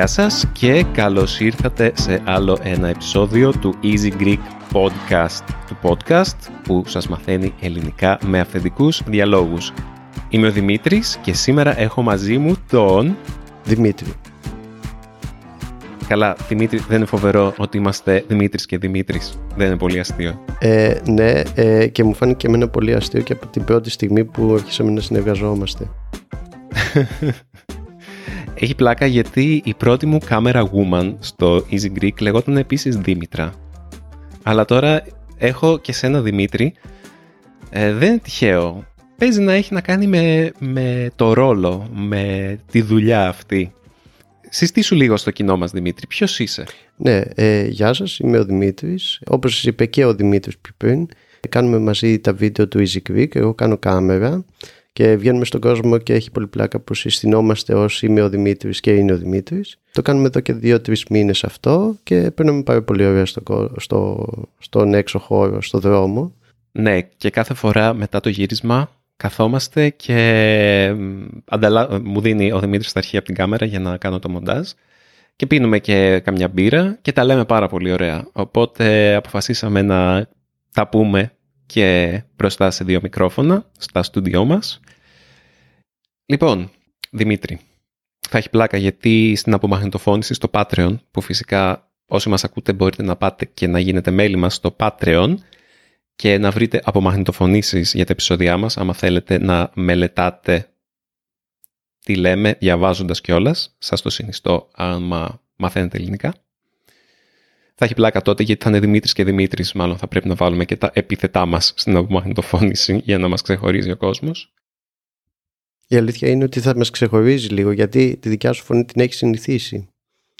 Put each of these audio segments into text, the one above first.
Γεια σας και καλώς ήρθατε σε άλλο ένα επεισόδιο του Easy Greek Podcast, του podcast που σας μαθαίνει ελληνικά με αυθεντικούς διαλόγους. Είμαι ο Δημήτρης και σήμερα έχω μαζί μου τον... Δημήτρη. Καλά, Δημήτρη, δεν είναι φοβερό ότι είμαστε Δημήτρης και Δημήτρης. Δεν είναι πολύ αστείο. Ε, ναι, ε, και μου φάνηκε εμένα πολύ αστείο και από την πρώτη στιγμή που αρχίσαμε να συνεργαζόμαστε. Έχει πλάκα γιατί η πρώτη μου camera woman στο Easy Greek λεγόταν επίσης Δήμητρα. Αλλά τώρα έχω και σένα Δημήτρη. Ε, δεν είναι τυχαίο. Παίζει να έχει να κάνει με, με το ρόλο, με τη δουλειά αυτή. Συστήσου λίγο στο κοινό μας Δημήτρη. Ποιος είσαι; Ναι, ε, γεια σας, είμαι ο Δημήτρης. Όπως σας είπε και ο Δημήτρης πιο πριν, κάνουμε μαζί τα βίντεο του Easy Greek. Εγώ κάνω κάμερα και βγαίνουμε στον κόσμο και έχει πολύ πλάκα που συστηνόμαστε ως είμαι ο Δημήτρης και είναι ο Δημήτρης. Το κάνουμε εδώ και δύο-τρεις μήνες αυτό και παίρνουμε πάρα πολύ ωραία στο, στο, στον έξω χώρο, στο δρόμο. Ναι, και κάθε φορά μετά το γύρισμα καθόμαστε και ανταλα... μου δίνει ο Δημήτρης τα αρχεία από την κάμερα για να κάνω το μοντάζ και πίνουμε και καμιά μπύρα και τα λέμε πάρα πολύ ωραία. Οπότε αποφασίσαμε να τα πούμε και μπροστά σε δύο μικρόφωνα στα στούντιό μας. Λοιπόν, Δημήτρη, θα έχει πλάκα γιατί στην απομαγνητοφώνηση στο Patreon, που φυσικά όσοι μας ακούτε μπορείτε να πάτε και να γίνετε μέλη μας στο Patreon και να βρείτε απομαγνητοφωνήσεις για τα επεισόδια μας, άμα θέλετε να μελετάτε τι λέμε διαβάζοντας κιόλας. Σας το συνιστώ άμα μαθαίνετε ελληνικά. Θα έχει πλάκα τότε γιατί θα είναι Δημήτρης και Δημήτρης, μάλλον θα πρέπει να βάλουμε και τα επίθετά μας στην απομαγνητοφώνηση για να μας ξεχωρίζει ο κόσμος. Η αλήθεια είναι ότι θα μας ξεχωρίζει λίγο γιατί τη δικιά σου φωνή την έχει συνηθίσει.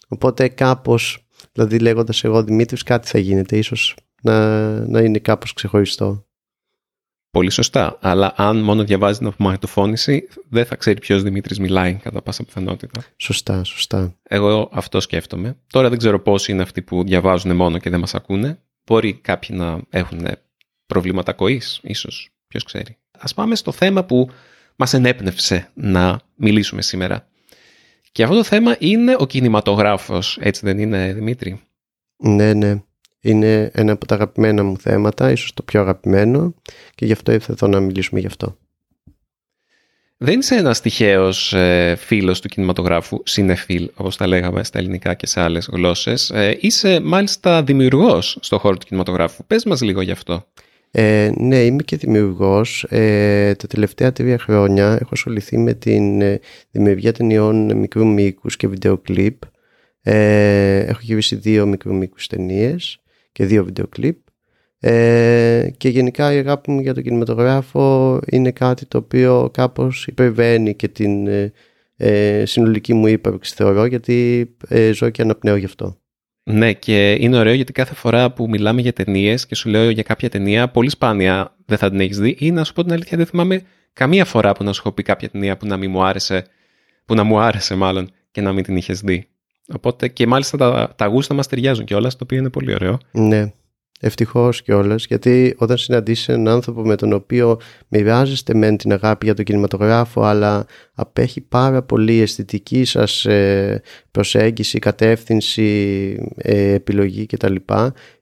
Οπότε κάπως, δηλαδή λέγοντας εγώ Δημήτρης κάτι θα γίνεται, ίσως να, να είναι κάπως ξεχωριστό. Πολύ σωστά. Αλλά αν μόνο διαβάζει την απομαγνητοφώνηση, δεν θα ξέρει ποιος Δημήτρης μιλάει κατά πάσα πιθανότητα. Σωστά, σωστά. Εγώ αυτό σκέφτομαι. Τώρα δεν ξέρω πόσοι είναι αυτοί που διαβάζουν μόνο και δεν μας ακούνε. Μπορεί κάποιοι να έχουν προβλήματα ακοής, ίσως. Ποιος ξέρει. Α πάμε στο θέμα που μας ενέπνευσε να μιλήσουμε σήμερα. Και αυτό το θέμα είναι ο κινηματογράφος, έτσι δεν είναι Δημήτρη; Ναι, ναι. Είναι ένα από τα αγαπημένα μου θέματα, ίσως το πιο αγαπημένο και γι' αυτό ήρθα εδώ να μιλήσουμε γι' αυτό. Δεν είσαι ένας τυχαίος ε, φίλος του κινηματογράφου, συνεφίλ, όπως τα λέγαμε στα ελληνικά και σε άλλες γλώσσες. Ε, είσαι μάλιστα δημιουργός στο χώρο του κινηματογράφου. Πες μας λίγο γι' αυτό. Ε, ναι, είμαι και δημιουργός. Ε, τα τελευταία τρία χρόνια έχω ασχοληθεί με την ε, δημιουργία ταινιών μικρού μήκους και βιντεοκλίπ. Ε, έχω γυρίσει δύο μικρού μήκους ταινίες και δύο βίντεο κλιπ. Ε, και γενικά η αγάπη μου για τον κινηματογράφο είναι κάτι το οποίο κάπως υπερβαίνει και την ε, ε συνολική μου ύπαρξη θεωρώ γιατί ε, ζω και αναπνέω γι' αυτό. Ναι και είναι ωραίο γιατί κάθε φορά που μιλάμε για ταινίες και σου λέω για κάποια ταινία πολύ σπάνια δεν θα την έχεις δει ή να σου πω την αλήθεια δεν θυμάμαι καμία φορά που να σου έχω πει κάποια ταινία που να μην μου άρεσε που να μου άρεσε μάλλον και να μην την είχες δει. Οπότε και μάλιστα τα, τα γούστα μας ταιριάζουν κιόλας, το οποίο είναι πολύ ωραίο. Ναι, ευτυχώς κιόλας, γιατί όταν συναντήσει έναν άνθρωπο με τον οποίο μοιράζεστε μεν την αγάπη για τον κινηματογράφο, αλλά απέχει πάρα πολύ η αισθητική σας ε, προσέγγιση, κατεύθυνση, ε, επιλογή κτλ.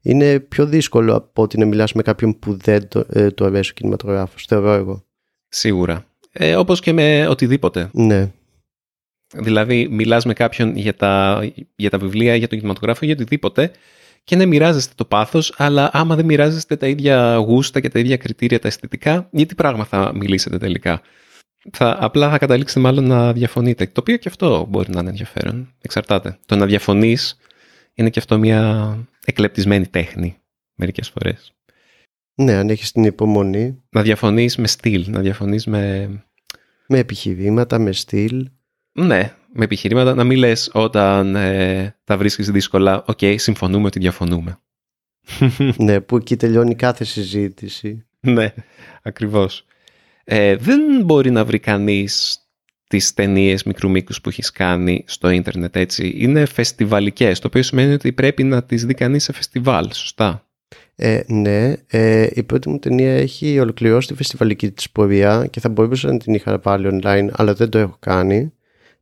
Είναι πιο δύσκολο από ότι να μιλάς με κάποιον που δεν το, ε, το αρέσει ο κινηματογράφος, θεωρώ εγώ. Σίγουρα. Ε, Όπως και με οτιδήποτε. Ναι. Δηλαδή, μιλάς με κάποιον για τα, για τα βιβλία, για τον κινηματογράφο, για οτιδήποτε και να μοιράζεστε το πάθος, αλλά άμα δεν μοιράζεστε τα ίδια γούστα και τα ίδια κριτήρια, τα αισθητικά, για τι πράγμα θα μιλήσετε τελικά; Θα, απλά θα καταλήξετε μάλλον να διαφωνείτε. Το οποίο και αυτό μπορεί να είναι ενδιαφέρον. Εξαρτάται. Το να διαφωνείς είναι και αυτό μια εκλεπτισμένη τέχνη μερικές φορές. Ναι, αν έχεις την υπομονή. Να διαφωνείς με στυλ, να διαφωνείς με. Με επιχειρήματα, με στυλ. Ναι, με επιχειρήματα να μην λες όταν ε, τα βρίσκεις δύσκολα, OK, okay, συμφωνούμε ότι διαφωνούμε. ναι, που εκεί τελειώνει κάθε συζήτηση. ναι, ακριβώς. Ε, δεν μπορεί να βρει κανείς τις ταινίες μικρού μήκους που έχεις κάνει στο ίντερνετ έτσι. Είναι φεστιβαλικές, το οποίο σημαίνει ότι πρέπει να τις δει κανείς σε φεστιβάλ, σωστά. Ε, ναι, ε, η πρώτη μου ταινία έχει ολοκληρώσει τη φεστιβαλική της πορεία και θα μπορούσα να την είχα βάλει online, αλλά δεν το έχω κάνει.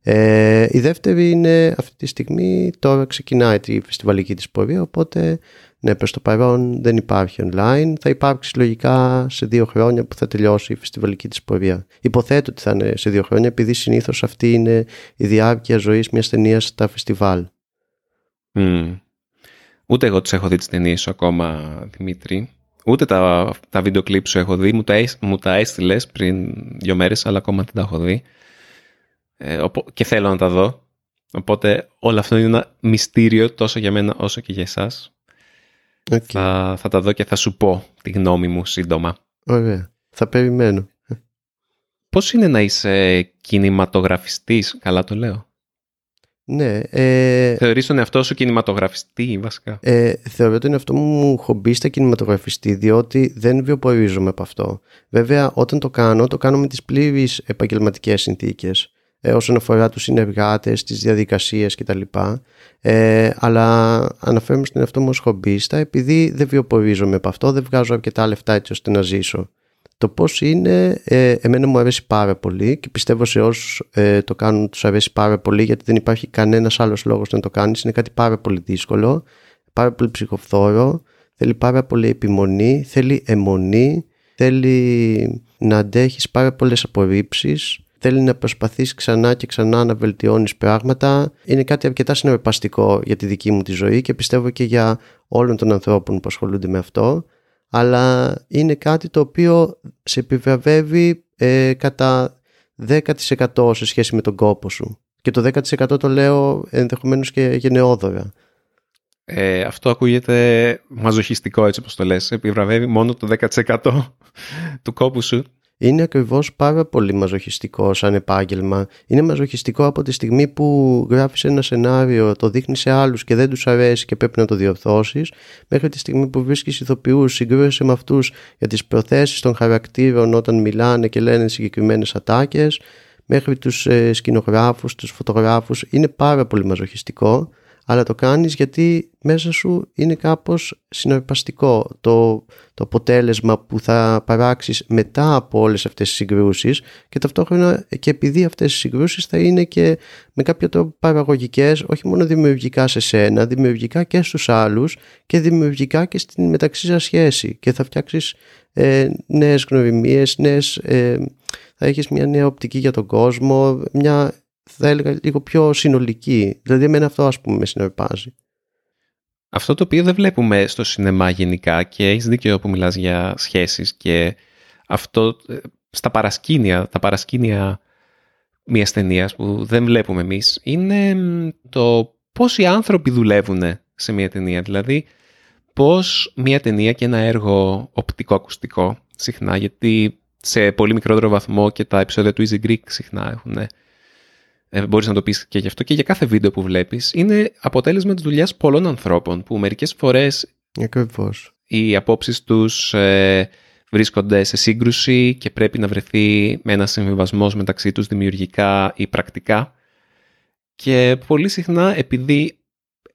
Ε, η δεύτερη είναι αυτή τη στιγμή τώρα ξεκινάει τη φεστιβαλική της πορεία οπότε ναι προς το παρόν δεν υπάρχει online. Θα υπάρξει λογικά σε δύο χρόνια που θα τελειώσει η φεστιβαλική της πορεία. Υποθέτω ότι θα είναι σε δύο χρόνια επειδή συνήθως αυτή είναι η διάρκεια ζωής μιας ταινίας στα φεστιβάλ. Mm. Ούτε εγώ τις έχω δει τις ταινίες σου ακόμα Δημήτρη. Ούτε τα, τα βίντεο κλιπ σου έχω δει, μου τα, μου τα έστειλες πριν δύο μέρες, αλλά ακόμα δεν τα έχω δει. Ε, και θέλω να τα δω. Οπότε όλο αυτό είναι ένα μυστήριο τόσο για μένα όσο και για εσάς. Θα, θα τα δω και θα σου πω τη γνώμη μου σύντομα. Ωραία. Θα περιμένω. Πώς είναι να είσαι κινηματογραφιστής, καλά το λέω. Ναι. Ε, Θεωρείς τον εαυτό σου κινηματογραφιστή βασικά; Ε, θεωρώ τον εαυτό μου χομπίστα κινηματογραφιστή διότι δεν βιοπορίζομαι από αυτό. Βέβαια όταν το κάνω το κάνω με τις πλήρεις επαγγελματικές συνθήκες ε, όσον αφορά τους συνεργάτες, τις διαδικασίες κτλ. Ε, αλλά αναφέρομαι στον εαυτό μου ως χομπίστα επειδή δεν βιοπορίζομαι από αυτό, δεν βγάζω αρκετά λεφτά έτσι ώστε να ζήσω. Το πώς είναι, ε, εμένα μου αρέσει πάρα πολύ και πιστεύω σε όσους ε, το κάνουν τους αρέσει πάρα πολύ γιατί δεν υπάρχει κανένας άλλος λόγος να το κάνεις. Είναι κάτι πάρα πολύ δύσκολο, πάρα πολύ ψυχοφθόρο, θέλει πάρα πολύ επιμονή, θέλει αιμονή, θέλει να αντέχεις πάρα πολλές απορρίψεις, θέλει να προσπαθείς ξανά και ξανά να βελτιώνεις πράγματα. Είναι κάτι αρκετά συναρπαστικό για τη δική μου τη ζωή και πιστεύω και για όλων των ανθρώπων που ασχολούνται με αυτό αλλά είναι κάτι το οποίο σε επιβραβεύει ε, κατά 10% σε σχέση με τον κόπο σου. Και το 10% το λέω ενδεχομένως και γενναιόδωρα. Ε, αυτό ακούγεται μαζοχιστικό έτσι όπως το λες. Επιβραβεύει μόνο το 10% του κόπου σου είναι ακριβώς πάρα πολύ μαζοχιστικό σαν επάγγελμα. Είναι μαζοχιστικό από τη στιγμή που γράφεις ένα σενάριο, το δείχνεις σε άλλους και δεν τους αρέσει και πρέπει να το διορθώσεις, μέχρι τη στιγμή που βρίσκεις ηθοποιούς, συγκρούεσαι με αυτούς για τις προθέσεις των χαρακτήρων όταν μιλάνε και λένε συγκεκριμένες ατάκες, μέχρι τους ε, σκηνογράφους, τους φωτογράφους. Είναι πάρα πολύ μαζοχιστικό αλλά το κάνεις γιατί μέσα σου είναι κάπως συναρπαστικό το, το αποτέλεσμα που θα παράξεις μετά από όλες αυτές τις συγκρούσεις και ταυτόχρονα και επειδή αυτές οι συγκρούσεις θα είναι και με κάποιο τρόπο παραγωγικές όχι μόνο δημιουργικά σε σένα, δημιουργικά και στους άλλους και δημιουργικά και στην μεταξύ σας σχέση. Και θα φτιάξεις ε, νέες γνωριμίες, νέες, ε, θα έχεις μια νέα οπτική για τον κόσμο, μια θα έλεγα λίγο πιο συνολική. Δηλαδή εμένα αυτό ας πούμε με συνεπάζει. Αυτό το οποίο δεν βλέπουμε στο σινεμά γενικά και έχεις δίκιο που μιλάς για σχέσεις και αυτό ε, στα παρασκήνια, τα παρασκήνια μιας ταινίας που δεν βλέπουμε εμείς είναι το πώς οι άνθρωποι δουλεύουν σε μια ταινία. Δηλαδή πώς μια ταινία και ένα έργο οπτικό-ακουστικό συχνά γιατί σε πολύ μικρότερο βαθμό και τα επεισόδια του Easy Greek συχνά έχουν ε, μπορείς να το πεις και γι' αυτό και για κάθε βίντεο που βλέπεις, είναι αποτέλεσμα της δουλειάς πολλών ανθρώπων που μερικές φορές Ακριβώς. οι απόψεις τους ε, βρίσκονται σε σύγκρουση και πρέπει να βρεθεί με ένα συμβιβασμός μεταξύ τους δημιουργικά ή πρακτικά και πολύ συχνά επειδή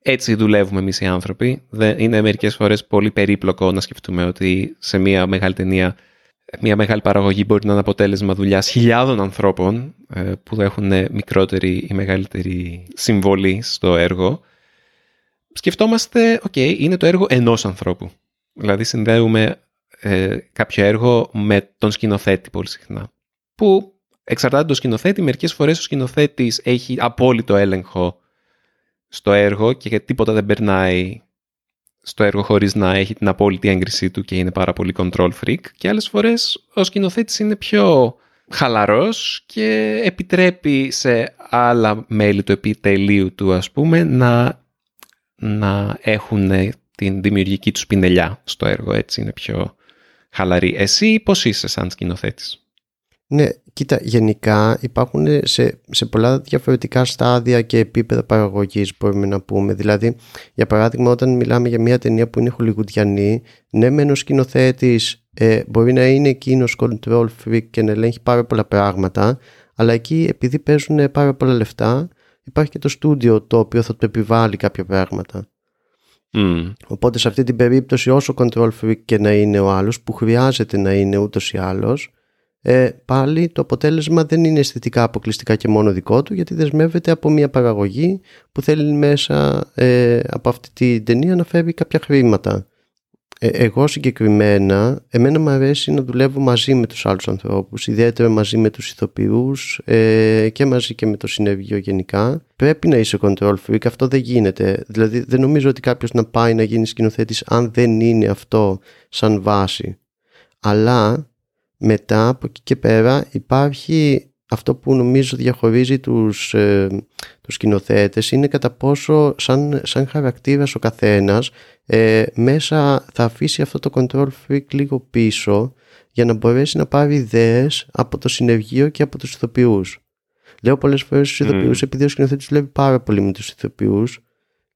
έτσι δουλεύουμε εμείς οι άνθρωποι, είναι μερικές φορές πολύ περίπλοκο να σκεφτούμε ότι σε μια μεγάλη ταινία μια μεγάλη παραγωγή μπορεί να είναι αποτέλεσμα δουλειάς χιλιάδων ανθρώπων ε, που έχουν μικρότερη ή μεγαλύτερη συμβολή στο έργο. Σκεφτόμαστε, οκ, είναι το έργο ενός ανθρώπου. Δηλαδή συνδέουμε ε, κάποιο έργο με τον σκηνοθέτη πολύ συχνά. Που εξαρτάται τον σκηνοθέτη, μερικές φορές ο σκηνοθέτης έχει απόλυτο έλεγχο στο έργο και τίποτα δεν περνάει στο έργο χωρίς να έχει την απόλυτη έγκρισή του και είναι πάρα πολύ control freak και άλλες φορές ο σκηνοθέτης είναι πιο χαλαρός και επιτρέπει σε άλλα μέλη του επιτελείου του ας πούμε να, να έχουν την δημιουργική τους πινελιά στο έργο έτσι είναι πιο χαλαρή. Εσύ πώς είσαι σαν σκηνοθέτης; Ναι, κοίτα, γενικά υπάρχουν σε, σε πολλά διαφορετικά στάδια και επίπεδα παραγωγής μπορούμε να πούμε. Δηλαδή, για παράδειγμα, όταν μιλάμε για μια ταινία που είναι χολιγουντιανή, ναι, μεν ο σκηνοθέτης ε, μπορεί να είναι εκείνος control freak και να ελέγχει πάρα πολλά πράγματα, αλλά εκεί επειδή παίζουν πάρα πολλά λεφτά, υπάρχει και το στούντιο το οποίο θα του επιβάλλει κάποια πράγματα. Mm. Οπότε σε αυτή την περίπτωση όσο control freak και να είναι ο άλλος που χρειάζεται να είναι ούτως ή άλλως ε, πάλι το αποτέλεσμα δεν είναι αισθητικά αποκλειστικά και μόνο δικό του γιατί δεσμεύεται από μια παραγωγή που θέλει μέσα ε, από αυτή την ταινία να φέρει κάποια χρήματα. Ε, εγώ συγκεκριμένα, εμένα μου αρέσει να δουλεύω μαζί με τους άλλους ανθρώπους, ιδιαίτερα μαζί με τους ηθοποιούς ε, και μαζί και με το συνεργείο γενικά. Πρέπει να είσαι control freak, αυτό δεν γίνεται. Δηλαδή δεν νομίζω ότι κάποιος να πάει να γίνει σκηνοθέτης αν δεν είναι αυτό σαν βάση. Αλλά μετά από εκεί και πέρα υπάρχει αυτό που νομίζω διαχωρίζει τους, ε, τους σκηνοθέτες είναι κατά πόσο σαν, σαν χαρακτήρας ο καθένας ε, μέσα θα αφήσει αυτό το control freak λίγο πίσω για να μπορέσει να πάρει ιδέες από το συνεργείο και από τους ηθοποιούς. Λέω πολλές φορές στους ηθοποιούς επειδή ο σκηνοθέτης δουλεύει πάρα πολύ με τους ηθοποιούς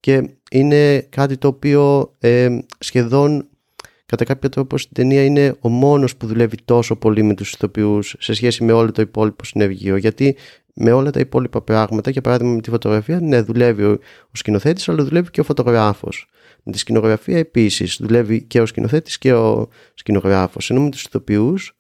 και είναι κάτι το οποίο ε, σχεδόν κατά κάποιο τρόπο στην ταινία είναι ο μόνος που δουλεύει τόσο πολύ με τους ηθοποιούς σε σχέση με όλο το υπόλοιπο συνεργείο γιατί με όλα τα υπόλοιπα πράγματα, για παράδειγμα με τη φωτογραφία, ναι, δουλεύει ο, ο σκηνοθέτης, αλλά δουλεύει και ο φωτογράφος. Με τη σκηνογραφία επίσης δουλεύει και ο σκηνοθέτης και ο σκηνογράφος. Ενώ με τους ηθοποιούς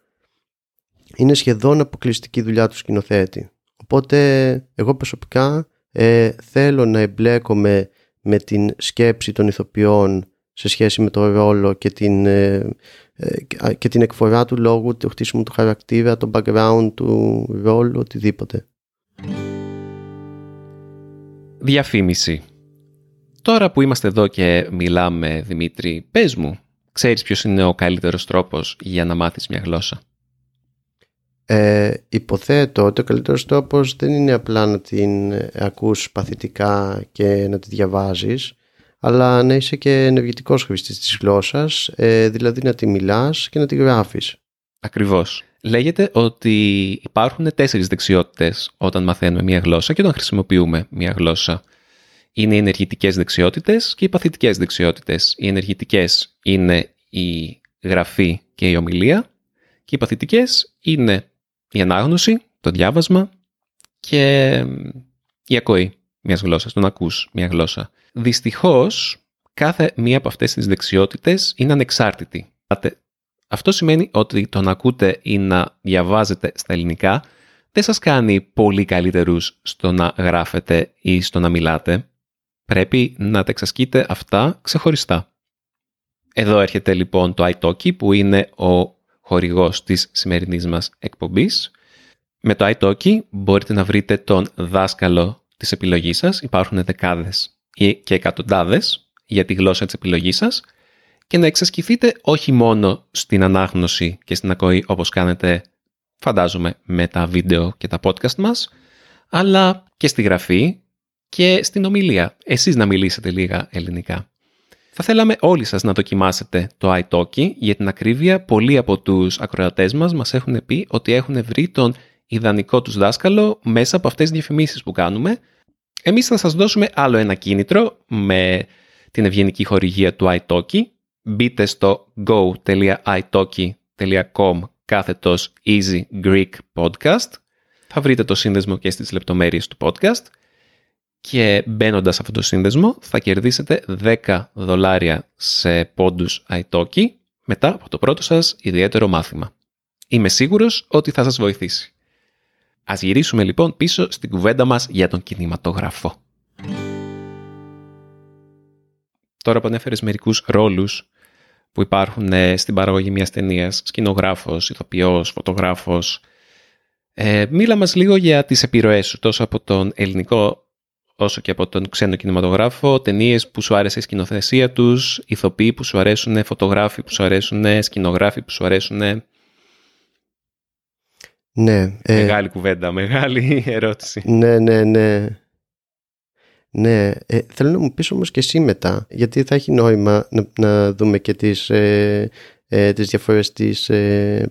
είναι σχεδόν αποκλειστική δουλειά του σκηνοθέτη. Οπότε, εγώ προσωπικά ε, θέλω να εμπλέκομαι με την σκέψη των ηθοποιών σε σχέση με το ρόλο και την, ε, ε, και την εκφορά του λόγου, το χτίσιμο του χαρακτήρα, το background του ρόλου, οτιδήποτε. Διαφήμιση. Τώρα που είμαστε εδώ και μιλάμε, Δημήτρη, πες μου, ξέρεις ποιος είναι ο καλύτερος τρόπος για να μάθεις μια γλώσσα; Ε, υποθέτω ότι ο καλύτερος τρόπος δεν είναι απλά να την ακούς παθητικά και να τη διαβάζεις, αλλά να είσαι και ενεργητικός χρήστης της γλώσσας, ε, δηλαδή να τη μιλάς και να τη γράφεις. Ακριβώς. Λέγεται ότι υπάρχουν τέσσερις δεξιότητες όταν μαθαίνουμε μια γλώσσα και όταν χρησιμοποιούμε μια γλώσσα. Είναι οι ενεργητικές δεξιότητες και οι παθητικές δεξιότητες. Οι ενεργητικές είναι η γραφή και η ομιλία και οι παθητικές είναι η ανάγνωση, το διάβασμα και η ακοή μιας γλώσσας, το να ακούς μια γλώσσα. Δυστυχώς, κάθε μία από αυτές τις δεξιότητες είναι ανεξάρτητη. Αυτό σημαίνει ότι το να ακούτε ή να διαβάζετε στα ελληνικά δεν σας κάνει πολύ καλύτερους στο να γράφετε ή στο να μιλάτε. Πρέπει να τα εξασκείτε αυτά ξεχωριστά. Εδώ έρχεται λοιπόν το iTalki που είναι ο χορηγός της σημερινής μας εκπομπής. Με το iTalki μπορείτε να βρείτε τον δάσκαλο της επιλογής σας. Υπάρχουν δεκάδες και εκατοντάδες για τη γλώσσα της επιλογής σας και να εξασκηθείτε όχι μόνο στην ανάγνωση και στην ακοή όπως κάνετε φαντάζομαι με τα βίντεο και τα podcast μας, αλλά και στη γραφή και στην ομιλία. Εσείς να μιλήσετε λίγα ελληνικά. Θα θέλαμε όλοι σας να δοκιμάσετε το iTalki. Για την ακρίβεια, πολλοί από τους ακροατές μας μας έχουν πει ότι έχουν βρει τον ιδανικό τους δάσκαλο μέσα από αυτές τις διαφημίσεις που κάνουμε. Εμείς θα σας δώσουμε άλλο ένα κίνητρο με την ευγενική χορηγία του iTalki μπείτε στο go.italki.com κάθετος Easy Greek Podcast. Θα βρείτε το σύνδεσμο και στις λεπτομέρειες του podcast και μπαίνοντας σε αυτό το σύνδεσμο θα κερδίσετε 10 δολάρια σε πόντους iTalki μετά από το πρώτο σας ιδιαίτερο μάθημα. Είμαι σίγουρος ότι θα σας βοηθήσει. Ας γυρίσουμε λοιπόν πίσω στην κουβέντα μας για τον κινηματογράφο. Τώρα που ανέφερες μερικούς ρόλους που υπάρχουν ε, στην παραγωγή μιας ταινίας, σκηνογράφος, ηθοποιός, φωτογράφος. Ε, μίλα μας λίγο για τις επιρροές σου, τόσο από τον ελληνικό όσο και από τον ξένο κινηματογράφο, ταινίες που σου άρεσε η σκηνοθεσία τους, ηθοποιοί που σου αρέσουν, φωτογράφοι που σου αρέσουν, σκηνογράφοι που σου αρέσουν. Ναι. Ε, μεγάλη κουβέντα, μεγάλη ερώτηση. Ναι, ναι, ναι. Ναι, ε, θέλω να μου πεις όμως και εσύ μετά, γιατί θα έχει νόημα να, να δούμε και τις, ε, ε, τις διαφορές της ε,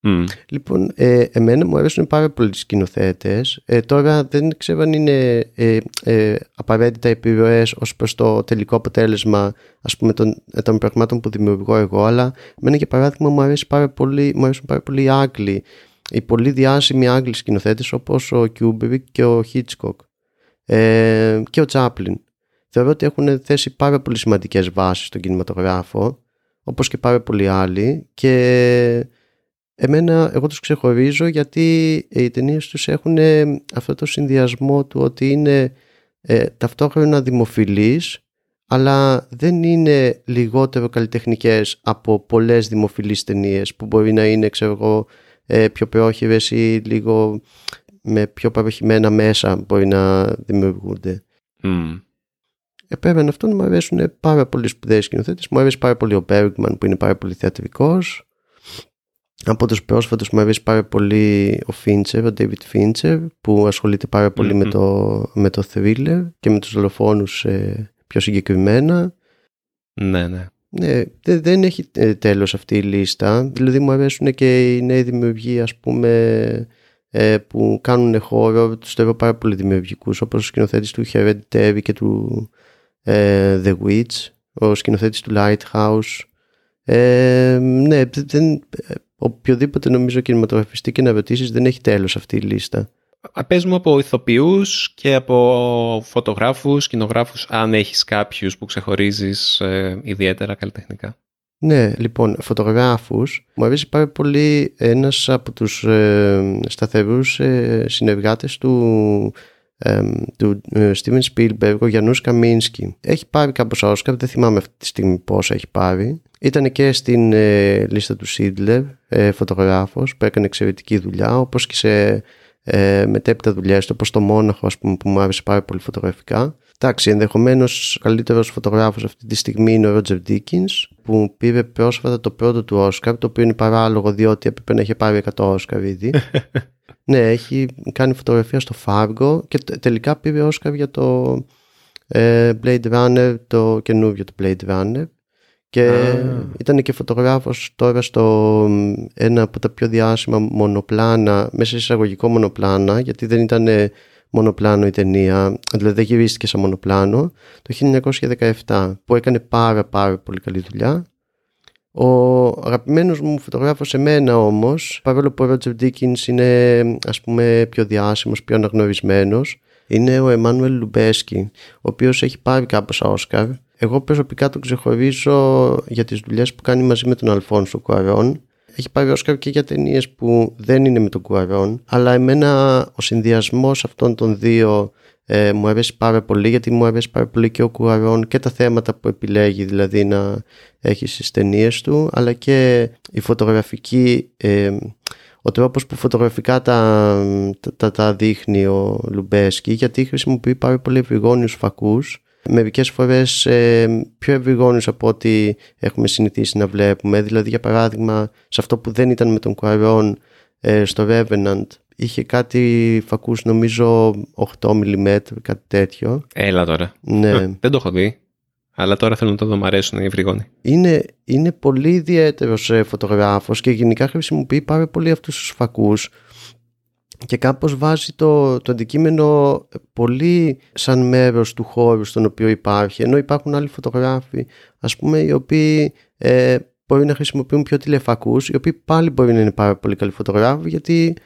προσλαμβάνουσες. Λοιπόν, ε, εμένα μου αρέσουν πάρα πολύ οι σκηνοθέτες. Ε, τώρα δεν ξέρω αν είναι ε, ε, απαραίτητα επιρροές ως προς το τελικό αποτέλεσμα ας πούμε, των, ε, των πραγμάτων που δημιουργώ εγώ, αλλά εμένα για παράδειγμα μου, αρέσει πάρα πολύ, μου αρέσουν πάρα πολύ οι Άγγλοι, οι πολύ διάσημοι Άγγλοι σκηνοθέτες όπως ο Κιούμπρικ και ο Χίτσκοκ ε, και ο Τσάπλιν. Θεωρώ ότι έχουν θέσει πάρα πολύ σημαντικές βάσεις στον κινηματογράφο, όπως και πάρα πολλοί άλλοι και εμένα, εγώ τους ξεχωρίζω γιατί οι ταινίες τους έχουν ε, αυτό το συνδυασμό του ότι είναι ε, ταυτόχρονα δημοφιλείς αλλά δεν είναι λιγότερο καλλιτεχνικές από πολλές δημοφιλείς ταινίες που μπορεί να είναι ξέρω εγώ, ε, πιο πρόχειρες ή λίγο με πιο παροχημένα μέσα μπορεί να δημιουργούνται. Mm. Επέμενε αυτό μου αρέσουν πάρα πολλοί σπουδαίοι σκηνοθέτες. Μου αρέσει πάρα πολύ ο Bergman που είναι πάρα πολύ θεατρικός. Από τους πρόσφατους μου αρέσει πάρα πολύ ο Fincher, ο David Fincher που ασχολείται πάρα με, το, με το thriller και με τους δολοφόνους ε, πιο συγκεκριμένα. Ναι, ναι. Ναι, δεν έχει ε, τέλος αυτή η λίστα. Δηλαδή μου αρέσουν και οι νέοι δημιουργοί ας πούμε ε, που κάνουν χώρο, τους θεωρώ πάρα πολύ δημιουργικούς όπως ο σκηνοθέτης του Hereditary και του ε, The Witch, ο σκηνοθέτης του Lighthouse. Ε, ναι, δεν, οποιοδήποτε νομίζω κινηματογραφιστή και να ρωτήσει δεν έχει τέλος αυτή η λίστα. Παίζουμε από ηθοποιούς και από φωτογράφους, κοινογράφους, αν έχεις κάποιους που ξεχωρίζεις ε, ιδιαίτερα καλλιτεχνικά. Ναι, λοιπόν, φωτογράφους. Μου αρέσει πάρα πολύ ένας από τους ε, σταθερούς ε, συνεργάτες του, ε, του ε, Steven Spielberg, ο Γιαννούς Καμίνσκι. Έχει πάρει κάπως Όσκαρ, δεν θυμάμαι αυτή τη στιγμή πόσα έχει πάρει. Ήταν και στην ε, λίστα του Σίτλερ, ε, φωτογράφος, που έκανε εξαιρετική δουλειά, όπως και σε ε, μετέπειτα δουλειές του, όπως το Μόναχο, ας πούμε, που μου άρεσε πάρα πολύ φωτογραφικά. Εντάξει, ενδεχομένως καλύτερος φωτογράφος αυτή τη στιγμή είναι ο Ρότζερ Ντίκινς, που πήρε πρόσφατα το πρώτο του Όσκαρ, το οποίο είναι παράλογο διότι έπρεπε να έχει πάρει 100 Όσκαρ ήδη. ναι, έχει κάνει φωτογραφία στο Φάργο και τελικά πήρε Όσκαρ για το ε, Blade Runner, το καινούργιο το Blade Runner. Και ήταν και φωτογράφος τώρα στο ένα από τα πιο διάσημα μονοπλάνα, μέσα σε εισαγωγικό μονοπλάνα, γιατί δεν ήταν μονοπλάνο η ταινία, δηλαδή δεν γυρίστηκε σαν μονοπλάνο, το 1917 που έκανε πάρα πάρα πολύ καλή δουλειά. Ο αγαπημένος μου φωτογράφος σε μένα όμως, παρόλο που ο Ρότζερ Ντίκινς είναι ας πούμε πιο διάσημος, πιο αναγνωρισμένος, είναι ο Εμμάνουελ Λουμπέζκι, ο οποίος έχει πάρει κάποια Όσκαρ. Εγώ προσωπικά τον ξεχωρίζω για τις δουλειές που κάνει μαζί με τον Αλφόνσο Κουαρόν έχει πάρει Όσκαρ και για ταινίες που δεν είναι με τον Κουαρόν. Αλλά εμένα ο συνδυασμός αυτών των δύο ε, μου αρέσει πάρα πολύ γιατί μου αρέσει πάρα πολύ και ο Κουαρόν και τα θέματα που επιλέγει δηλαδή να έχει στις ταινίες του αλλά και η φωτογραφική ε, ο τρόπος που φωτογραφικά τα, τα, τα, δείχνει ο Λουμπέσκι γιατί χρησιμοποιεί πάρα πολύ ευρυγόνιους φακούς μερικές φορές ε, πιο ευρυγόνους από ό,τι έχουμε συνηθίσει να βλέπουμε. Δηλαδή για παράδειγμα σε αυτό που δεν ήταν με τον Κουαρόν ε, στο Revenant είχε κάτι φακούς νομίζω 8 mm κάτι τέτοιο. Έλα τώρα. Ναι. δεν το έχω δει. Αλλά τώρα θέλω να το δω, μου αρέσουν οι ευρυγόνοι. Είναι, είναι πολύ ιδιαίτερος ε, φωτογράφος και γενικά χρησιμοποιεί πάρα πολύ αυτούς τους φακούς και κάπως βάζει το, το αντικείμενο πολύ σαν μέρος του χώρου στον οποίο υπάρχει. Ενώ υπάρχουν άλλοι φωτογράφοι ας πούμε οι οποίοι ε, μπορεί να χρησιμοποιούν πιο τηλεφακούς οι οποίοι πάλι μπορεί να είναι πάρα πολύ καλοί φωτογράφοι γιατί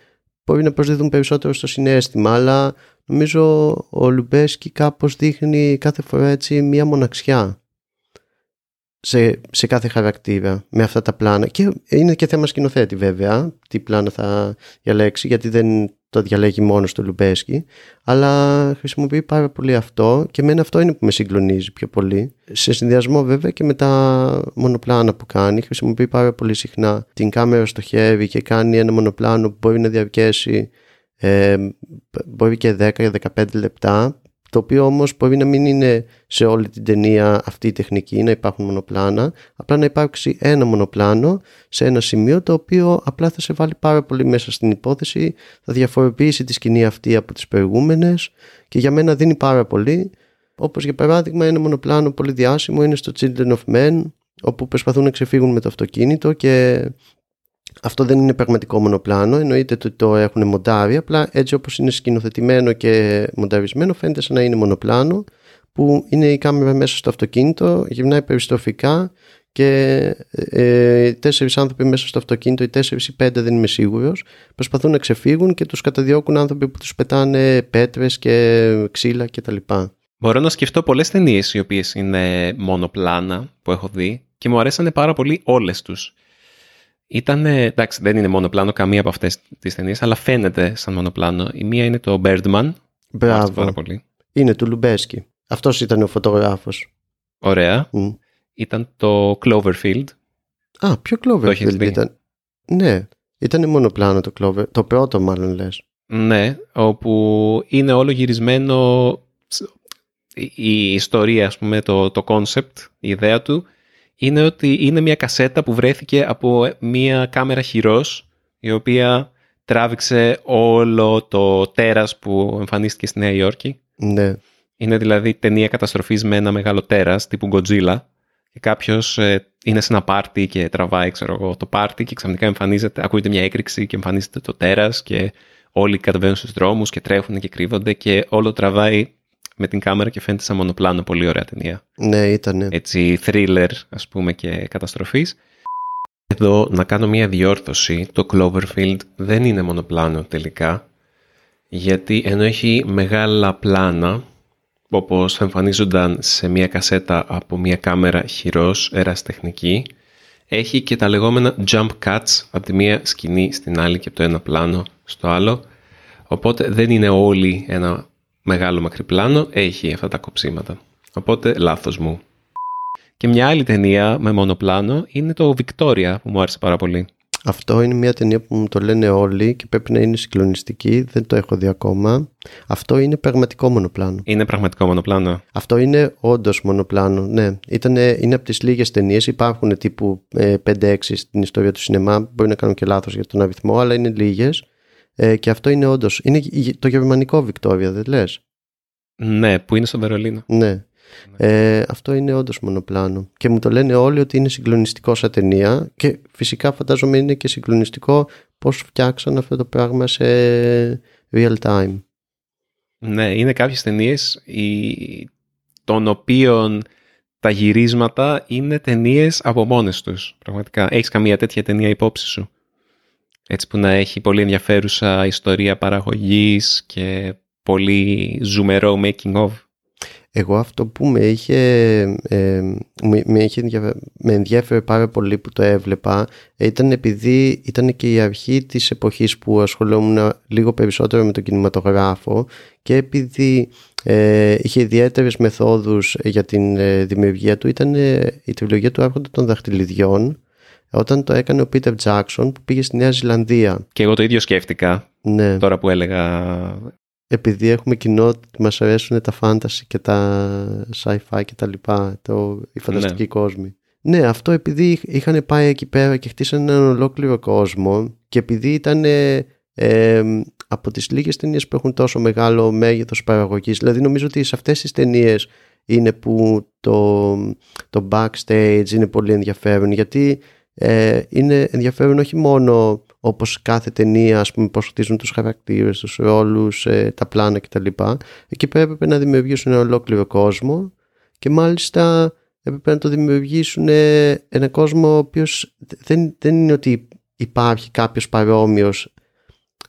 μπορεί να προσδίδουν περισσότερο στο συναίσθημα. Αλλά νομίζω ο Λουμπέζκι κάπως δείχνει κάθε φορά έτσι μία μοναξιά σε, σε κάθε χαρακτήρα με αυτά τα πλάνα. Και είναι και θέμα σκηνοθέτη βέβαια, τι πλάνα θα διαλέξει, γιατί δεν το διαλέγει μόνος του ο Λουμπέζκι, αλλά χρησιμοποιεί πάρα πολύ αυτό και εμένα αυτό είναι που με συγκλονίζει πιο πολύ. Σε συνδυασμό βέβαια και με τα μονοπλάνα που κάνει, χρησιμοποιεί πάρα πολύ συχνά την κάμερα στο χέρι και κάνει ένα μονοπλάνο που μπορεί να διαρκέσει ε, μπορεί και 10-15 λεπτά το οποίο όμως μπορεί να μην είναι σε όλη την ταινία αυτή η τεχνική, να υπάρχουν μονοπλάνα, απλά να υπάρξει ένα μονοπλάνο σε ένα σημείο το οποίο απλά θα σε βάλει πάρα πολύ μέσα στην υπόθεση, θα διαφοροποιήσει τη σκηνή αυτή από τις προηγούμενες και για μένα δίνει πάρα πολύ, όπως για παράδειγμα ένα μονοπλάνο πολύ διάσημο είναι στο Children of Men, όπου προσπαθούν να ξεφύγουν με το αυτοκίνητο και αυτό δεν είναι πραγματικό μονοπλάνο, εννοείται ότι το έχουν μοντάρει, απλά έτσι όπως είναι σκηνοθετημένο και μονταρισμένο φαίνεται σαν να είναι μονοπλάνο που είναι η κάμερα μέσα στο αυτοκίνητο, γυρνάει περιστροφικά και ε, τέσσερις άνθρωποι μέσα στο αυτοκίνητο, οι τέσσερις ή πέντε δεν είμαι σίγουρος, προσπαθούν να ξεφύγουν και τους καταδιώκουν άνθρωποι που τους πετάνε πέτρες και ξύλα κτλ. Μπορώ να σκεφτώ πολλές ταινίες οι οποίες είναι μονοπλάνα που έχω δει και μου αρέσανε πάρα πολύ όλες τους. Ήταν, εντάξει, δεν είναι μονοπλάνο καμία από αυτές τις ταινίες, αλλά φαίνεται σαν μονοπλάνο. Η μία είναι το Birdman. Μπράβο. Πάρα πολύ. Είναι του Λουμπέσκι. Αυτός ήταν ο φωτογράφος. Ωραία. Mm. Ήταν το Cloverfield. Α, ποιο Το έχεις Cloverfield δει; ήταν. Ναι, ήταν μονοπλάνο το Clover. Το πρώτο μάλλον λες. Ναι, όπου είναι όλο γυρισμένο η- η ιστορία, ας πούμε, το, το concept, η ιδέα του, είναι ότι είναι μια κασέτα που βρέθηκε από μια κάμερα χειρός, η οποία τράβηξε όλο το τέρας που εμφανίστηκε στη Νέα Υόρκη. Ναι. Είναι δηλαδή ταινία καταστροφής με ένα μεγάλο τέρας, τύπου Godzilla, και κάποιος ε, είναι σε ένα πάρτι και τραβάει, ξέρω εγώ, το πάρτι και ξαφνικά εμφανίζεται, ακούγεται μια έκρηξη και εμφανίζεται το τέρας και όλοι κατεβαίνουν στους δρόμους και τρέχουν και κρύβονται και όλο τραβάει με την κάμερα και φαίνεται σαν μονοπλάνο. Πολύ ωραία ταινία. Ναι, ήτανε. Έτσι, thriller ας πούμε και καταστροφής. Εδώ να κάνω μια διόρθωση. Το Cloverfield δεν είναι μονοπλάνο τελικά. Γιατί ενώ έχει μεγάλα πλάνα, όπως θα εμφανίζονταν σε μια κασέτα από μια κάμερα χειρός ερασιτεχνική, έχει και τα λεγόμενα jump cuts από τη μία σκηνή στην άλλη και από το ένα πλάνο στο άλλο. Οπότε δεν είναι όλοι ένα μεγάλο μακρύ πλάνο, έχει αυτά τα κοψίματα. Οπότε λάθος μου. Και μια άλλη ταινία με μονοπλάνο είναι το Victoria που μου άρεσε πάρα πολύ. Αυτό είναι μια ταινία που μου το λένε όλοι και πρέπει να είναι συγκλονιστική. Δεν το έχω δει ακόμα. Αυτό είναι πραγματικό μονοπλάνο. Είναι πραγματικό μονοπλάνο. Αυτό είναι όντως μονοπλάνο. Ναι, Ήτανε, είναι από τις λίγες ταινίες. Υπάρχουν τύπου ε, 5-6 στην ιστορία του σινεμά. Μπορεί να κάνω και λάθος για τον αριθμό, αλλά είναι λίγες. Ε, και αυτό είναι όντως. Είναι η- το γερμανικό Victoria, δεν λες; Ναι, που είναι στο Βερολίνο. Ναι. Ε, αυτό είναι όντως μονοπλάνο. Και μου το λένε όλοι ότι είναι συγκλονιστικό σαν ταινία. Και φυσικά φαντάζομαι είναι και συγκλονιστικό πώς φτιάξαν αυτό το πράγμα σε real time. Ναι, είναι κάποιες ταινίες των οποίων τα γυρίσματα είναι ταινίες από μόνες τους. Πραγματικά. Έχεις καμία τέτοια ταινία υπόψη σου; Έτσι που να έχει πολύ ενδιαφέρουσα ιστορία παραγωγής και πολύ ζουμερό making of. Εγώ αυτό που με είχε, ε, με, με, είχε ενδιαφε- με ενδιέφερε πάρα πολύ που το έβλεπα ήταν επειδή ήταν και η αρχή της εποχής που ασχολούμουν λίγο περισσότερο με τον κινηματογράφο και επειδή ε, είχε ιδιαίτερες μεθόδους για την ε, δημιουργία του ήταν ε, η τριλογία του Άρχοντα των Δαχτυλιδιών όταν το έκανε ο Πίτερ Τζάκσον που πήγε στη Νέα Ζηλανδία. Και εγώ το ίδιο σκέφτηκα Ναι, τώρα που έλεγα επειδή έχουμε κοινό ότι μας αρέσουν τα fantasy και τα sci-fi και τα λοιπά, το, οι φανταστικοί Ναι. κόσμοι. Ναι, αυτό επειδή είχαν πάει εκεί πέρα και χτίσανε έναν ολόκληρο κόσμο και επειδή ήταν ε, ε, από τις λίγες ταινίες που έχουν τόσο μεγάλο μέγεθος παραγωγής, δηλαδή νομίζω ότι σε αυτές τις ταινίες είναι που το, το backstage είναι πολύ ενδιαφέρον γιατί ε, είναι ενδιαφέρον όχι μόνο όπως κάθε ταινία ας πούμε πώς χτίζουν τους χαρακτήρες, τους ρόλους, ε, τα πλάνα κτλ. Εκεί πέρα έπρεπε να δημιουργήσουν ένα ολόκληρο κόσμο και μάλιστα έπρεπε να το δημιουργήσουν ε, ένα κόσμο ο οποίος δεν, δεν είναι ότι υπάρχει κάποιος παρόμοιος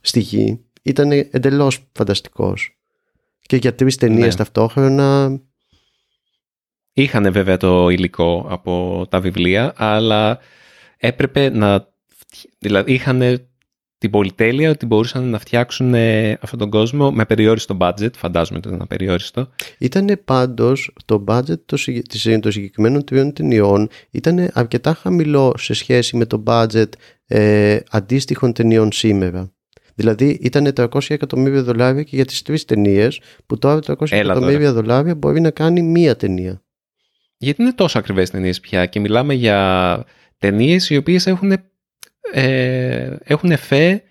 στη γη. Ήταν εντελώς φανταστικός. Και για τρεις ταινίες Ναι. ταυτόχρονα Είχαν βέβαια το υλικό από τα βιβλία, αλλά έπρεπε να... Δηλαδή είχαν την πολυτέλεια ότι μπορούσαν να φτιάξουν ε, αυτόν τον κόσμο με περιόριστο budget, φαντάζομαι ότι ήταν απεριόριστο. Ήταν πάντως το budget των συγκε- της- των συγκεκριμένων τριών ταινιών ήταν αρκετά χαμηλό σε σχέση με το budget ε, αντίστοιχων ταινιών σήμερα. Δηλαδή ήταν 300 εκατομμύρια δολάρια και για τις τρεις ταινίες που τώρα 300 Έλα εκατομμύρια δολάρια μπορεί να κάνει μία ταινία. Γιατί είναι τόσο ακριβές ταινίες πια και μιλάμε για ταινίες οι οποίες έχουν, ε, έχουν εφέ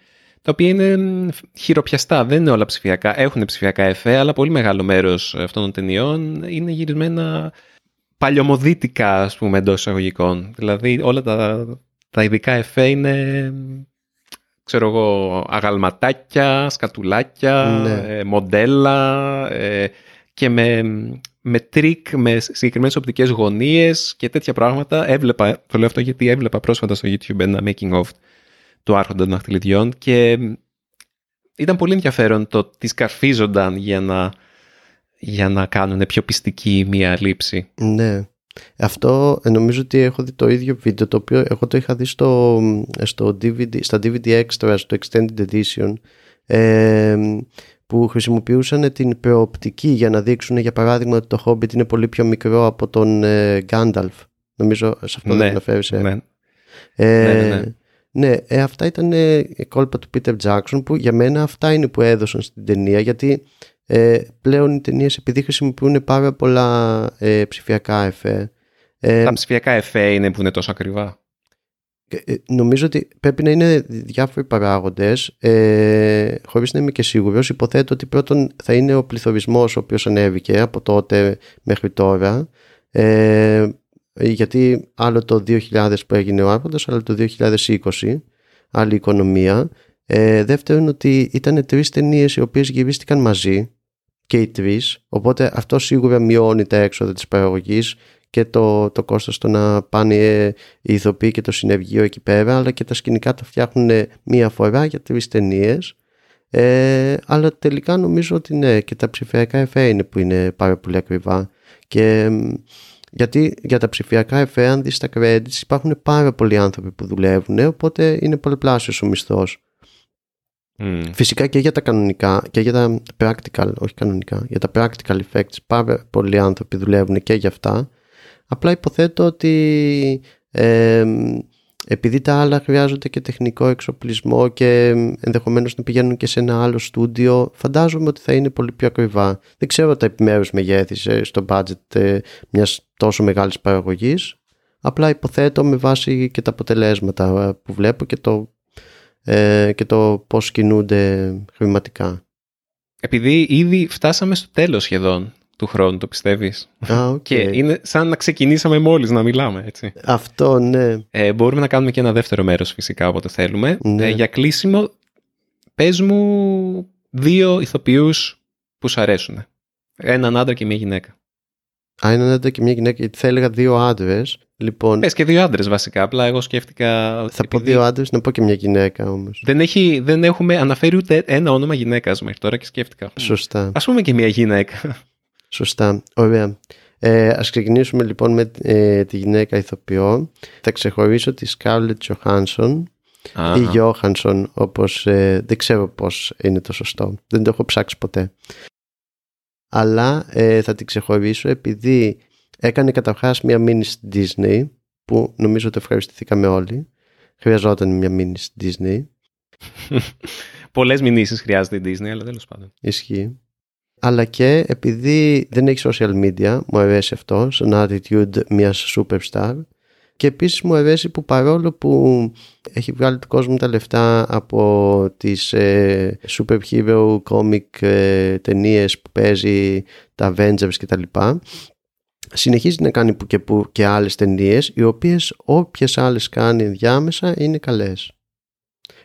τα οποία είναι μ, χειροπιαστά, δεν είναι όλα ψηφιακά. Έχουν ψηφιακά εφέ, αλλά πολύ μεγάλο μέρος αυτών των ταινιών είναι γυρισμένα παλιωμοδίτικα, ας πούμε, εντός εισαγωγικών. Δηλαδή όλα τα, τα ειδικά εφέ είναι, ξέρω εγώ, αγαλματάκια, σκατουλάκια, Ναι. ε, μοντέλα ε, και με, με τρίκ, με συγκεκριμένες οπτικές γωνίες και τέτοια πράγματα. Έβλεπα, το λέω αυτό γιατί έβλεπα πρόσφατα στο YouTube ένα making of του Άρχοντα των Δαχτυλιδιών και ήταν πολύ ενδιαφέρον το τι σκαρφίζονταν για να, για να κάνουν πιο πειστική μία λήψη. Ναι. Αυτό ε, νομίζω ότι έχω δει το ίδιο βίντεο το οποίο εγώ το είχα δει στο, στο DVD, στα DVD Extras, στο Extended Edition ε, που χρησιμοποιούσαν την προοπτική για να δείξουν για παράδειγμα ότι το Hobbit είναι πολύ πιο μικρό από τον ε, Gandalf. Νομίζω σε αυτό ναι, δεν αναφέρεις. Ναι. Ε, ναι, ναι, ναι. ναι ε, αυτά ήταν ε, κόλπα του Peter Jackson που για μένα αυτά είναι που έδωσαν στην ταινία γιατί ε, πλέον οι ταινίες επειδή χρησιμοποιούν πάρα πολλά ε, ψηφιακά εφέ. Ε, Τα ψηφιακά εφέ είναι που είναι τόσο ακριβά. Ε, νομίζω ότι πρέπει να είναι διάφοροι παράγοντες ε, χωρίς να είμαι και σίγουρος. Υποθέτω ότι πρώτον θα είναι ο πληθωρισμός ο οποίος ανέβηκε από τότε μέχρι τώρα. Ε, γιατί άλλο το 2000 που έγινε ο άρχοντας άλλο το 2020 άλλη οικονομία. Ε, δεύτερον ότι ήταν τρεις ταινίες οι οποίες γυρίστηκαν μαζί και οι τρεις οπότε αυτό σίγουρα μειώνει τα έξοδα της παραγωγής και το, το κόστος το να πάνε οι ηθοποιοί και το συνεργείο εκεί πέρα αλλά και τα σκηνικά τα φτιάχνουν μία φορά για τρεις ταινίες. Ε, αλλά τελικά νομίζω ότι ναι και τα ψηφιακά εφέ είναι που είναι πάρα πολύ ακριβά. Και γιατί για τα ψηφιακά εφέ αν δεις τα credits υπάρχουν πάρα πολλοί άνθρωποι που δουλεύουν οπότε είναι πολυπλάσιος ο μισθός. Φυσικά και για τα κανονικά και για τα practical, όχι κανονικά, για τα practical effects πάρα πολλοί άνθρωποι δουλεύουν και για αυτά Απλά υποθέτω ότι επειδή τα άλλα χρειάζονται και τεχνικό εξοπλισμό και ενδεχομένως να πηγαίνουν και σε ένα άλλο στούντιο φαντάζομαι ότι θα είναι πολύ πιο ακριβά. Δεν ξέρω τα επιμέρους μεγέθη στο budget ε, μιας τόσο μεγάλης παραγωγής απλά υποθέτω με βάση και τα αποτελέσματα που βλέπω και το, ε, και το πώς κινούνται χρηματικά. Επειδή ήδη φτάσαμε στο τέλος σχεδόν του χρόνου, το πιστεύεις; okay. Και είναι σαν να ξεκινήσαμε μόλις να μιλάμε, έτσι. Αυτό, ναι. Ε, μπορούμε να κάνουμε και ένα δεύτερο μέρος φυσικά όποτε θέλουμε. Ναι. Ε, για κλείσιμο, πες μου δύο ηθοποιούς που σου αρέσουν. Έναν άντρα και μια γυναίκα. Α, έναν άντρα και μια γυναίκα, γιατί θα έλεγα δύο άντρες. Λοιπόν, Πες και δύο άντρες βασικά. Απλά εγώ σκέφτηκα. θα πω δύο άντρες, να πω και μια γυναίκα όμως. Δεν, έχει, δεν έχουμε αναφέρει ούτε ένα όνομα γυναίκας μέχρι τώρα και σκέφτηκα. Σωστά. Α πούμε και μια γυναίκα. Σωστά. Ωραία. Ε, ας ξεκινήσουμε λοιπόν με ε, τη γυναίκα ηθοποιό. Θα ξεχωρίσω τη Scarlett Johansson ή Johansson όπως ε, δεν ξέρω πώς είναι το σωστό. Δεν το έχω ψάξει ποτέ. Αλλά ε, θα την ξεχωρίσω επειδή έκανε καταρχάς μια μήνυ στη Disney που νομίζω ότι ευχαριστηθήκαμε όλοι. Χρειαζόταν μια μήνυ στη Disney. Πολλές μηνύσεις χρειάζεται η Disney, αλλά τέλος πάντων. Ισχύει αλλά και επειδή δεν έχει social media, μου αρέσει αυτό, σαν attitude μιας superstar. Και επίσης μου αρέσει που παρόλο που έχει βγάλει το κόσμο τα λεφτά από τις ε, superhero comic ε, ταινίες που παίζει τα Avengers κτλ συνεχίζει να κάνει που και που και άλλες ταινίες οι οποίες όποιες άλλες κάνει ενδιάμεσα είναι καλές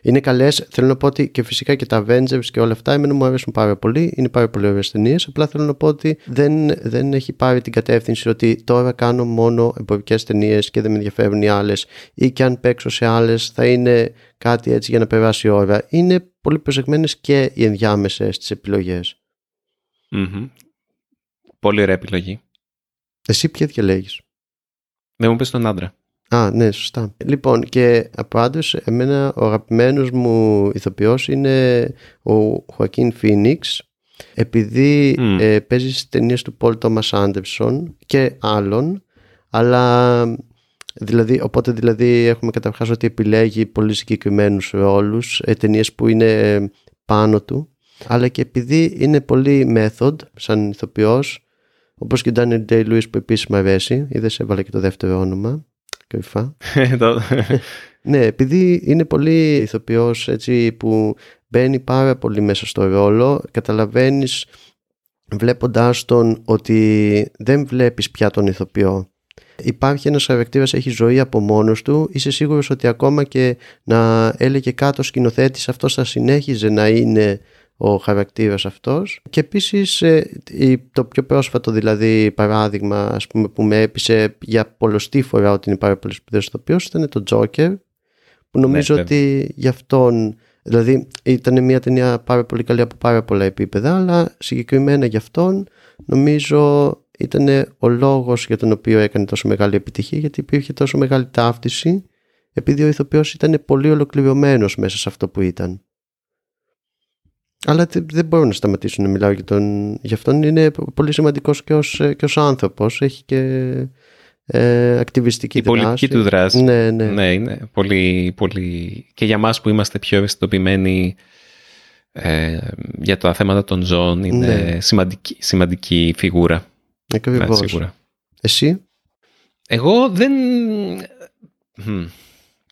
είναι καλές. Θέλω να πω ότι και φυσικά και τα Avengers και όλα αυτά εμένα μου αρέσουν πάρα πολύ. Είναι πάρα πολύ ωραίες ταινίες. Απλά θέλω να πω ότι δεν, δεν έχει πάρει την κατεύθυνση ότι τώρα κάνω μόνο εμπορικές ταινίες και δεν με ενδιαφέρουν οι άλλες. Ή και αν παίξω σε άλλες θα είναι κάτι έτσι για να περάσει η ώρα. Είναι πολύ προσεγμένες και οι ενδιάμεσες στι επιλογές. Mm-hmm. Πολύ ωραία επιλογή. Εσύ ποια διαλέγεις; Δεν μου πει τον άντρα. Α, ναι, σωστά. Λοιπόν, και από άντρες, εμένα ο αγαπημένος μου ηθοποιός είναι ο Χουακίν Φίνιξ, επειδή Mm. ε, παίζει στις ταινίες του Πολ Τόμας Άντερσον και άλλων, αλλά δηλαδή, οπότε δηλαδή έχουμε καταρχάς ότι επιλέγει πολύ συγκεκριμένους ρόλους, ε, ταινίες που είναι πάνω του, αλλά και επειδή είναι πολύ method σαν ηθοποιός, όπως και ο Daniel Day-Lewis που επίσης μου αρέσει, είδες έβαλε και το δεύτερο όνομα, κρυφά. ναι, επειδή είναι πολύ ηθοποιός έτσι που μπαίνει πάρα πολύ μέσα στο ρόλο, καταλαβαίνεις βλέποντάς τον ότι δεν βλέπεις πια τον ηθοποιό. Υπάρχει ένας χαρακτήρας, έχει ζωή από μόνος του, είσαι σίγουρος ότι ακόμα και να έλεγε κάτω σκηνοθέτης αυτός θα συνέχιζε να είναι ο χαρακτήρας αυτός και επίσης ε, το πιο πρόσφατο δηλαδή παράδειγμα ας πούμε, που με έπεισε για πολλωστή φορά ότι είναι πάρα πολύ σπουδαίος ηθοποιός ήταν το Joker που νομίζω Ναι, ότι γι' αυτόν δηλαδή ήταν μια ταινία πάρα πολύ καλή από πάρα πολλά επίπεδα αλλά συγκεκριμένα γι' αυτόν νομίζω ήταν ο λόγος για τον οποίο έκανε τόσο μεγάλη επιτυχία γιατί υπήρχε τόσο μεγάλη ταύτιση επειδή ο ηθοποιός ήταν πολύ ολοκληρωμένος μέσα σε αυτό που ήταν. Αλλά δεν μπορώ να σταματήσω να μιλάω για, τον, για αυτόν. Είναι πολύ σημαντικός και ως, και ως άνθρωπος. Έχει και ε, ακτιβιστική Η δράση. πολιτική του δράση. Ναι, ναι. ναι είναι πολύ, πολύ... Και για μας που είμαστε πιο ευαισθητοποιημένοι ε, για τα θέματα των ζώων είναι Ναι. σημαντική, σημαντική φιγούρα. Ακριβώς. Ναι, σίγουρα. Εσύ; Εγώ δεν... Μμ.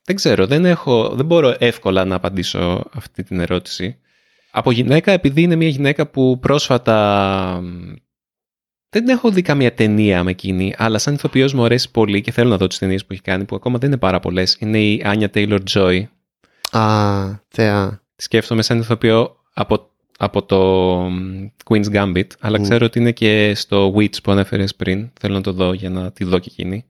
Δεν ξέρω, δεν, έχω, δεν μπορώ εύκολα να απαντήσω αυτή την ερώτηση. Από γυναίκα, επειδή είναι μια γυναίκα που πρόσφατα... μ, Δεν έχω δει καμία ταινία με εκείνη, αλλά σαν ηθοποιός μου αρέσει πολύ και θέλω να δω τις ταινίες που έχει κάνει, που ακόμα δεν είναι πάρα πολλές. Είναι η Άνια Taylor Joy. Α, θεά. Τη σκέφτομαι σαν ηθοποιό από, από το μ, Queen's Gambit, αλλά Μμ. ξέρω ότι είναι και στο Witch που ανέφερες πριν. Θέλω να το δω για να τη δω και εκείνη.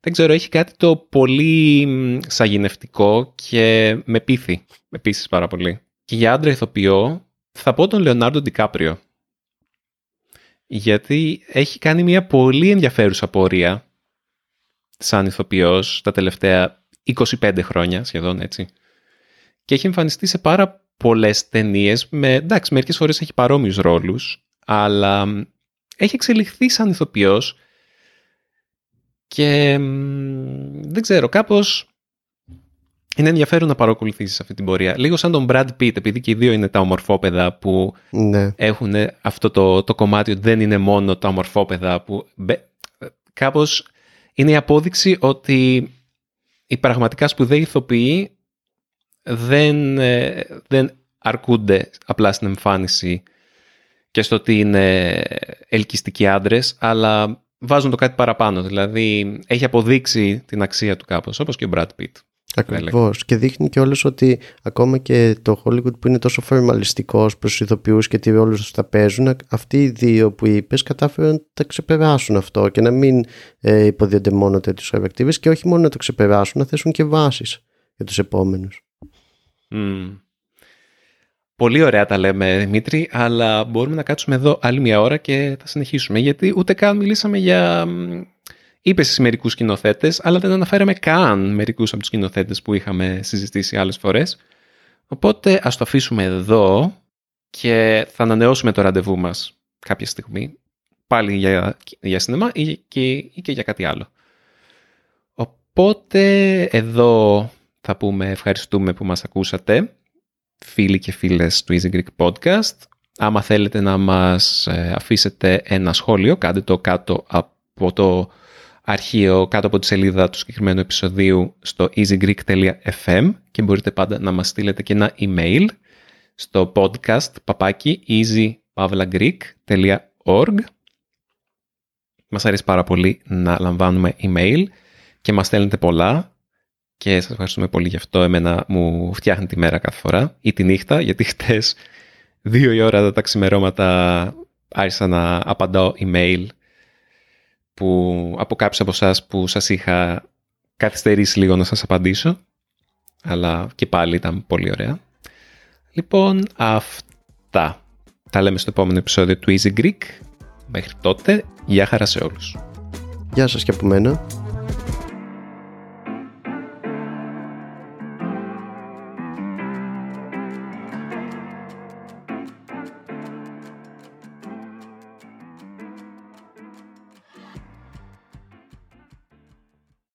Δεν ξέρω, έχει κάτι το πολύ μ, σαγηνευτικό και με πείθει επίση πάρα πολύ. Και για άντρα ηθοποιό θα πω τον Λεωνάρντο Ντικάπριο. Γιατί έχει κάνει μια πολύ ενδιαφέρουσα πορεία σαν ηθοποιός τα τελευταία 25 χρόνια σχεδόν έτσι και έχει εμφανιστεί σε πάρα πολλές ταινίες με, εντάξει, μερικές φορές έχει παρόμοιους ρόλους, αλλά μ, έχει εξελιχθεί σαν ηθοποιός και μ, δεν ξέρω, κάπως είναι ενδιαφέρον να παρακολουθήσεις αυτή την πορεία. Λίγο σαν τον Brad Pitt, επειδή και οι δύο είναι τα ομορφόπεδα που Ναι. έχουν αυτό το, το κομμάτι ότι δεν είναι μόνο τα ομορφόπεδα που μπε- κάπως είναι η απόδειξη ότι οι πραγματικά σπουδαίοι ηθοποιοί δεν, ε, δεν αρκούνται απλά στην εμφάνιση και στο ότι είναι ελκυστικοί άντρες, αλλά βάζουν το κάτι παραπάνω. Δηλαδή έχει αποδείξει την αξία του κάπως, όπως και ο Brad Pitt. Ακριβώς. Και δείχνει και όλος ότι ακόμα και το Hollywood που είναι τόσο φορμαλιστικός προς ηθοποιούς και τι ρόλου θα παίζουν, αυτοί οι δύο που είπες κατάφεραν να τα ξεπεράσουν αυτό και να μην ε, υποδιονται μόνο τέτοιους χαρακτήρε και όχι μόνο να το ξεπεράσουν, να θέσουν και βάσεις για τους επόμενους. Μμμ. Πολύ ωραία τα λέμε, Δημήτρη, αλλά μπορούμε να κάτσουμε εδώ άλλη μια ώρα και θα συνεχίσουμε. Γιατί ούτε καν μιλήσαμε για. Είπε εσύ μερικούς σκηνοθέτες, αλλά δεν αναφέραμε καν μερικούς από τους σκηνοθέτες που είχαμε συζητήσει άλλες φορές. Οπότε ας το αφήσουμε εδώ και θα ανανεώσουμε το ραντεβού μας κάποια στιγμή. Πάλι για, για σινεμά ή και, ή και για κάτι άλλο. Οπότε εδώ θα πούμε ευχαριστούμε που μας ακούσατε φίλοι και φίλες του Easy Greek Podcast. Άμα θέλετε να μας ε, αφήσετε ένα σχόλιο, κάντε το κάτω από το αρχείο, κάτω από τη σελίδα του συγκεκριμένου επεισοδίου στο easygreek.fm και μπορείτε πάντα να μας στείλετε και ένα email στο podcast παπάκι easypavlagreek.org Μας αρέσει πάρα πολύ να λαμβάνουμε email και μας στέλνετε πολλά και σας ευχαριστούμε πολύ γι' αυτό. Εμένα μου φτιάχνει τη μέρα κάθε φορά ή τη νύχτα, γιατί χτες δύο η ώρα τα ξημερώματα άρχισα να απαντάω email που, από κάποιους από εσάς που σας είχα καθυστερήσει λίγο να σας απαντήσω. Αλλά και πάλι ήταν πολύ ωραία. Λοιπόν, αυτά. Τα λέμε στο επόμενο επεισόδιο του Easy Greek. Μέχρι τότε, γεια χαρά σε όλους. Γεια σας και από μένα.